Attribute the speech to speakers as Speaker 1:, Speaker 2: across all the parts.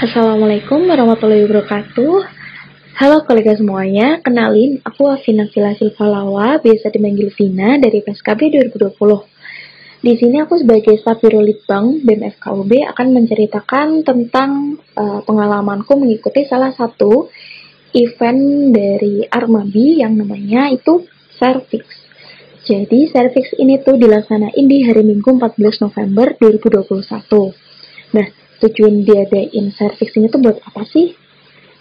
Speaker 1: Assalamualaikum warahmatullahi wabarakatuh. Halo kolega semuanya, kenalin aku Afina Vila Silvalawa, biasa dipanggil Vina dari PSKB 2020. Di sini aku sebagai staf biro Litbang BEM FKUB akan menceritakan tentang uh, pengalamanku mengikuti salah satu event dari Armabi yang namanya itu Servix. Jadi Servix ini tuh dilaksanain di hari Minggu 14 November 2021. Nah, tujuan diadain Servix ini tuh buat apa sih?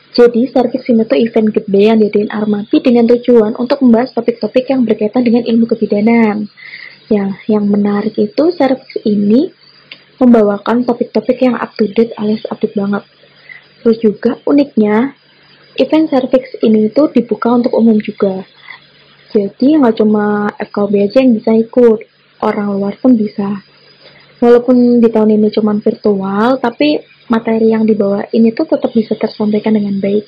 Speaker 1: Jadi, Servix ini tuh event gede yang diadain Armapi dengan tujuan untuk membahas topik-topik yang berkaitan dengan ilmu kebidanan. Ya, yang menarik itu Servix ini membawakan topik-topik yang up to date alias update banget. Terus juga uniknya, event Servix ini tuh dibuka untuk umum juga. Jadi nggak cuma FKB aja yang bisa ikut, orang luar pun bisa. Walaupun di tahun ini cuma virtual, tapi materi yang dibawa ini tuh tetap bisa tersampaikan dengan baik.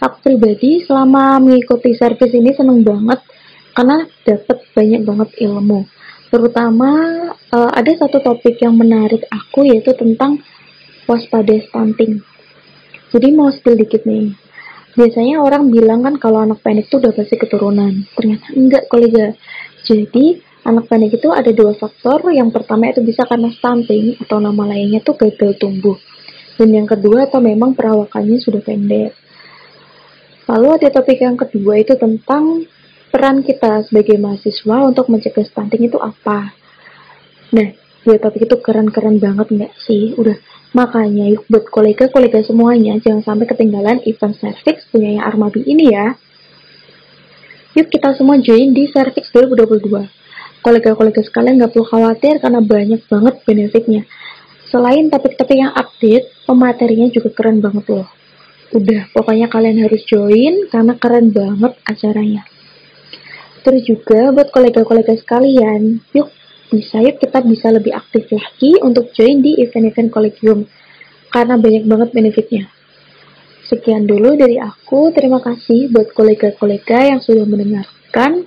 Speaker 1: Aku pribadi selama mengikuti service ini seneng banget karena dapat banyak banget ilmu. Terutama uh, ada satu topik yang menarik aku yaitu tentang waspada stunting. Jadi mau spill dikit nih. Biasanya orang bilang kan kalau anak pendek itu udah pasti keturunan. Ternyata enggak kolega. Jadi Anak pendek itu ada dua faktor. Yang pertama itu bisa karena stunting atau nama lainnya tuh gagal tumbuh. Dan yang kedua atau memang perawakannya sudah pendek. Lalu ada topik yang kedua itu tentang peran kita sebagai mahasiswa untuk mencegah stunting itu apa. Nah, dua topik itu keren-keren banget nggak sih? Udah, makanya yuk buat kolega-kolega semuanya jangan sampai ketinggalan event Cervix punya yang Armabi ini ya. Yuk kita semua join di Cervix 2022 kolega-kolega sekalian nggak perlu khawatir karena banyak banget benefitnya. Selain topik-topik yang update, pematerinya juga keren banget loh. Udah, pokoknya kalian harus join karena keren banget acaranya. Terus juga buat kolega-kolega sekalian, yuk bisa yuk kita bisa lebih aktif lagi untuk join di event-event kolegium karena banyak banget benefitnya. Sekian dulu dari aku, terima kasih buat kolega-kolega yang sudah mendengarkan.